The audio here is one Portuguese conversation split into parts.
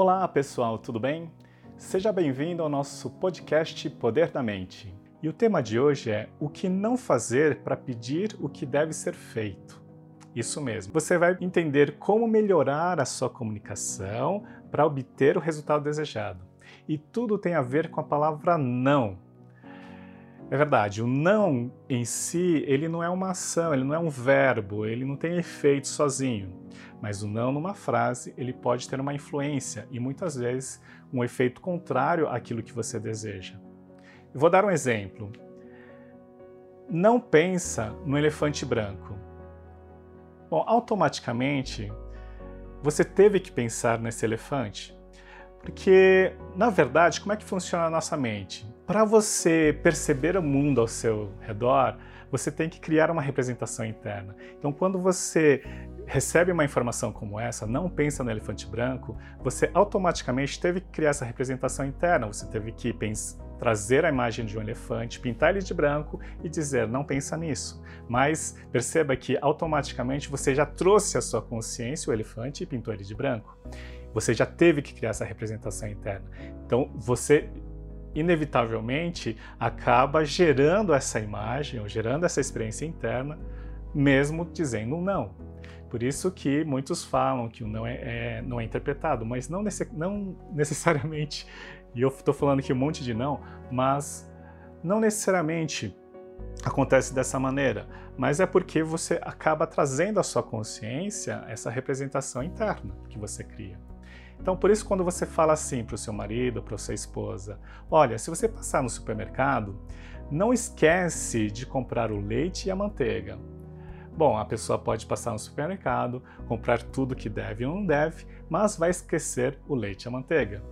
Olá pessoal, tudo bem? Seja bem-vindo ao nosso podcast Poder da Mente. E o tema de hoje é o que não fazer para pedir o que deve ser feito. Isso mesmo. Você vai entender como melhorar a sua comunicação para obter o resultado desejado. E tudo tem a ver com a palavra não. É verdade, o não em si, ele não é uma ação, ele não é um verbo, ele não tem efeito sozinho. Mas o não numa frase, ele pode ter uma influência e muitas vezes um efeito contrário àquilo que você deseja. Eu vou dar um exemplo. Não pensa no elefante branco. Bom, automaticamente você teve que pensar nesse elefante, porque na verdade, como é que funciona a nossa mente? Para você perceber o mundo ao seu redor, você tem que criar uma representação interna. Então, quando você recebe uma informação como essa, não pensa no elefante branco, você automaticamente teve que criar essa representação interna. Você teve que pensar, trazer a imagem de um elefante, pintar ele de branco e dizer não pensa nisso. Mas perceba que automaticamente você já trouxe à sua consciência o elefante e pintou ele de branco. Você já teve que criar essa representação interna. Então você inevitavelmente acaba gerando essa imagem ou gerando essa experiência interna, mesmo dizendo um não. Por isso que muitos falam que o não é, é não é interpretado, mas não, nesse, não necessariamente, e eu estou falando aqui um monte de não, mas não necessariamente acontece dessa maneira, mas é porque você acaba trazendo à sua consciência essa representação interna que você cria. Então, por isso, quando você fala assim para o seu marido, para a sua esposa, olha, se você passar no supermercado, não esquece de comprar o leite e a manteiga. Bom, a pessoa pode passar no supermercado, comprar tudo que deve ou não deve, mas vai esquecer o leite e a manteiga.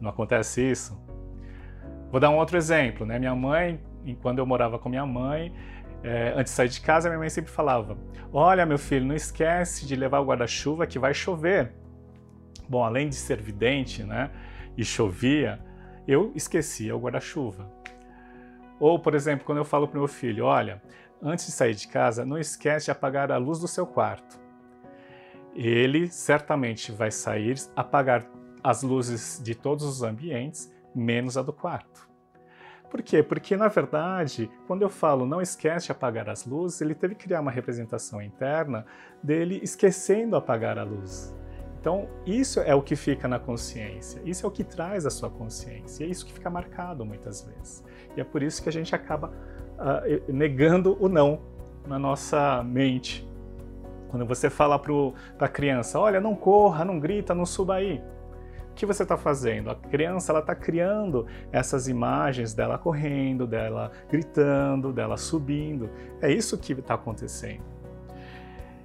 Não acontece isso? Vou dar um outro exemplo, né? Minha mãe, quando eu morava com minha mãe, é, antes de sair de casa, minha mãe sempre falava: Olha, meu filho, não esquece de levar o guarda-chuva que vai chover. Bom, além de ser vidente, né, e chovia, eu esquecia o guarda-chuva. Ou, por exemplo, quando eu falo para meu filho, olha, antes de sair de casa, não esquece de apagar a luz do seu quarto. Ele certamente vai sair, apagar as luzes de todos os ambientes, menos a do quarto. Por quê? Porque, na verdade, quando eu falo não esquece de apagar as luzes, ele teve que criar uma representação interna dele esquecendo apagar a luz. Então, isso é o que fica na consciência, isso é o que traz a sua consciência, é isso que fica marcado muitas vezes. E é por isso que a gente acaba uh, negando o não na nossa mente. Quando você fala para a criança, olha, não corra, não grita, não suba aí. O que você está fazendo? A criança ela está criando essas imagens dela correndo, dela gritando, dela subindo. É isso que está acontecendo.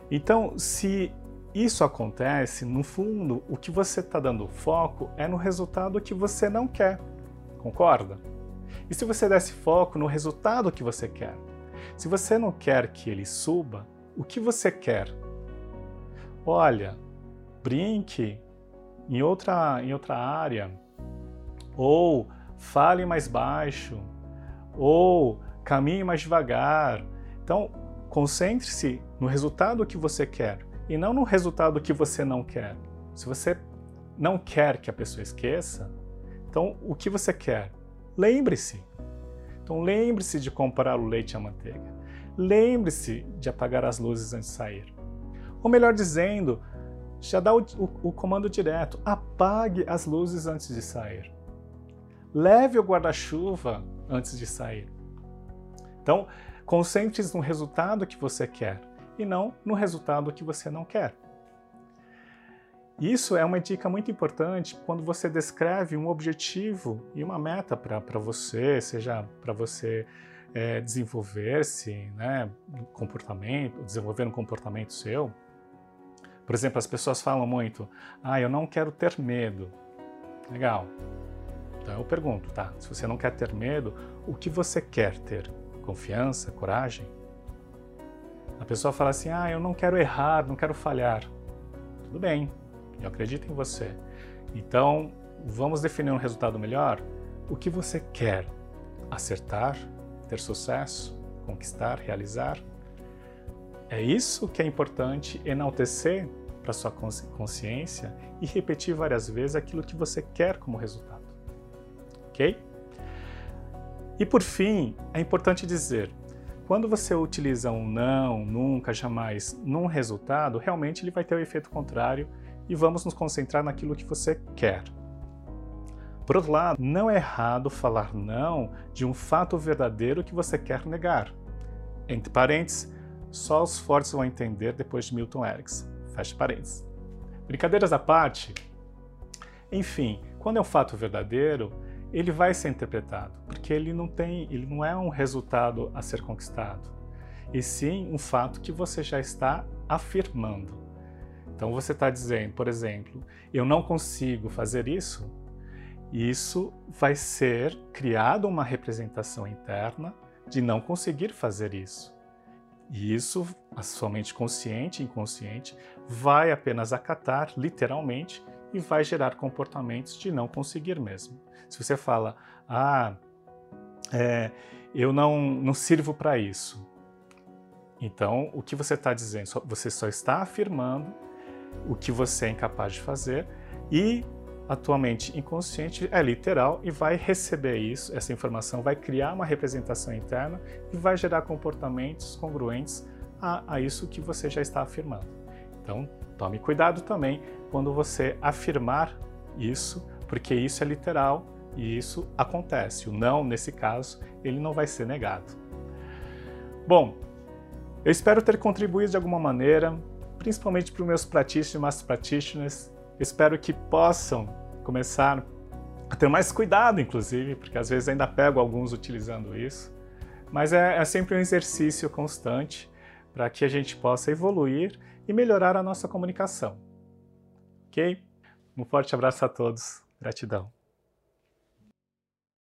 Então, se isso acontece, no fundo, o que você está dando foco é no resultado que você não quer. Concorda? E se você desse foco no resultado que você quer? Se você não quer que ele suba, o que você quer? Olha, brinque em outra, em outra área, ou fale mais baixo, ou caminhe mais devagar. Então, concentre-se no resultado que você quer e não no resultado que você não quer. Se você não quer que a pessoa esqueça, então o que você quer? Lembre-se. Então lembre-se de comprar o leite a manteiga. Lembre-se de apagar as luzes antes de sair. Ou melhor dizendo, já dá o, o, o comando direto: apague as luzes antes de sair. Leve o guarda-chuva antes de sair. Então, concentre-se no resultado que você quer e não no resultado que você não quer. Isso é uma dica muito importante quando você descreve um objetivo e uma meta para você, seja para você é, desenvolver-se, né, comportamento, desenvolver um comportamento seu. Por exemplo, as pessoas falam muito: "Ah, eu não quero ter medo". Legal. Então eu pergunto, tá? Se você não quer ter medo, o que você quer ter? Confiança, coragem? A pessoa fala assim: ah, eu não quero errar, não quero falhar. Tudo bem, eu acredito em você. Então, vamos definir um resultado melhor? O que você quer? Acertar? Ter sucesso? Conquistar? Realizar? É isso que é importante enaltecer para sua consciência e repetir várias vezes aquilo que você quer como resultado. Ok? E por fim, é importante dizer: quando você utiliza um não, nunca, jamais num resultado, realmente ele vai ter o efeito contrário e vamos nos concentrar naquilo que você quer. Por outro lado, não é errado falar não de um fato verdadeiro que você quer negar. Entre parênteses, só os fortes vão entender depois de Milton Erickson. Fecha parênteses. Brincadeiras à parte, enfim, quando é um fato verdadeiro, ele vai ser interpretado, porque ele não tem, ele não é um resultado a ser conquistado, e sim um fato que você já está afirmando. Então você está dizendo, por exemplo, eu não consigo fazer isso, isso vai ser criado uma representação interna de não conseguir fazer isso. E isso, a sua mente consciente e inconsciente vai apenas acatar literalmente e vai gerar comportamentos de não conseguir mesmo. Se você fala, ah, é, eu não, não sirvo para isso, então o que você está dizendo? Você só está afirmando o que você é incapaz de fazer e a tua mente inconsciente é literal e vai receber isso, essa informação, vai criar uma representação interna e vai gerar comportamentos congruentes a, a isso que você já está afirmando. Então, tome cuidado também quando você afirmar isso, porque isso é literal e isso acontece. O não, nesse caso, ele não vai ser negado. Bom, eu espero ter contribuído de alguma maneira, principalmente para os meus practitioners practitioners, Espero que possam começar a ter mais cuidado, inclusive, porque às vezes ainda pego alguns utilizando isso. Mas é, é sempre um exercício constante para que a gente possa evoluir e melhorar a nossa comunicação. Ok? Um forte abraço a todos. Gratidão.